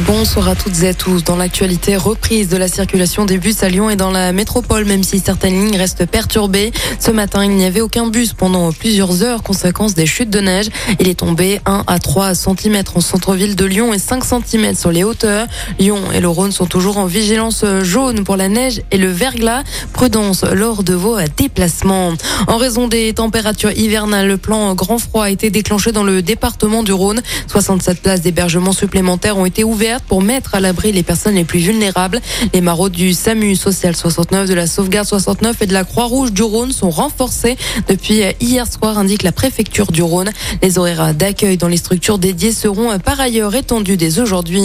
Bonsoir à toutes et à tous. Dans l'actualité, reprise de la circulation des bus à Lyon et dans la métropole, même si certaines lignes restent perturbées. Ce matin, il n'y avait aucun bus pendant plusieurs heures, conséquence des chutes de neige. Il est tombé 1 à 3 cm en centre-ville de Lyon et 5 cm sur les hauteurs. Lyon et le Rhône sont toujours en vigilance jaune pour la neige et le verglas. Prudence lors de vos déplacements. En raison des températures hivernales, le plan grand froid a été déclenché dans le département du Rhône. 67 places d'hébergement supplémentaires ont été ouvertes pour mettre à l'abri les personnes les plus vulnérables. Les maraudes du SAMU Social 69, de la Sauvegarde 69 et de la Croix-Rouge du Rhône sont renforcées depuis hier soir, indique la préfecture du Rhône. Les horaires d'accueil dans les structures dédiées seront par ailleurs étendus dès aujourd'hui.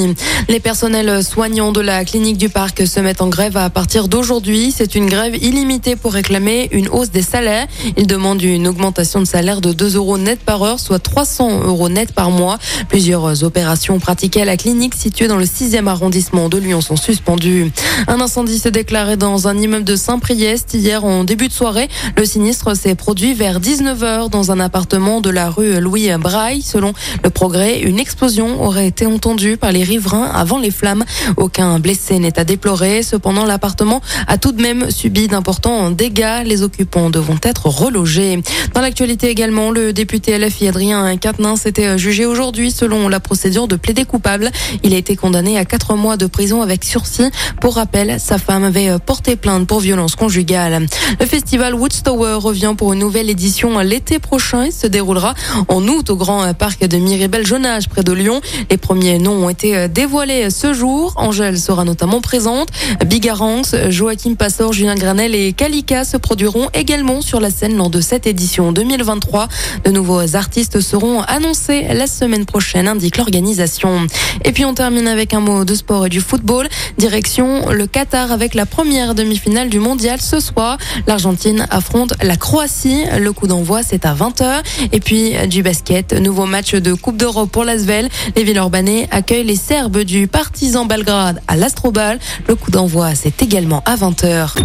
Les personnels soignants de la clinique du parc se mettent en grève à partir d'aujourd'hui. C'est une grève illimitée pour réclamer une hausse des salaires. Ils demandent une augmentation de salaire de 2 euros net par heure, soit 300 euros net par mois. Plusieurs opérations pratiquées à la clinique situés dans le 6e arrondissement de Lyon sont suspendus. Un incendie s'est déclaré dans un immeuble de Saint-Priest hier en début de soirée. Le sinistre s'est produit vers 19h dans un appartement de la rue Louis Braille. Selon le progrès, une explosion aurait été entendue par les riverains avant les flammes. Aucun blessé n'est à déplorer. Cependant, l'appartement a tout de même subi d'importants dégâts. Les occupants devront être relogés. Dans l'actualité également, le député LFI Adrien Quatennens s'était jugé aujourd'hui selon la procédure de plaider coupable. Il été condamné à quatre mois de prison avec sursis. Pour rappel, sa femme avait euh, porté plainte pour violence conjugale. Le festival Woodstower revient pour une nouvelle édition l'été prochain. Il se déroulera en août au Grand Parc de Miribel-Jonage près de Lyon. Les premiers noms ont été euh, dévoilés ce jour. Angèle sera notamment présente. Bigaranx, Joachim Passor, Julien Granel et Kalika se produiront également sur la scène lors de cette édition 2023. De nouveaux artistes seront annoncés la semaine prochaine, indique l'organisation. Et puis on termine termine avec un mot de sport et du football. Direction le Qatar avec la première demi-finale du mondial ce soir. L'Argentine affronte la Croatie. Le coup d'envoi, c'est à 20h. Et puis du basket, nouveau match de Coupe d'Europe pour l'Asvel. Les Villeurbanais accueillent les Serbes du Partizan Belgrade à l'Astrobal. Le coup d'envoi, c'est également à 20h.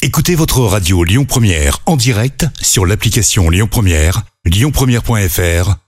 Écoutez votre radio Lyon Première en direct sur l'application Lyon Première, lyonpremière.fr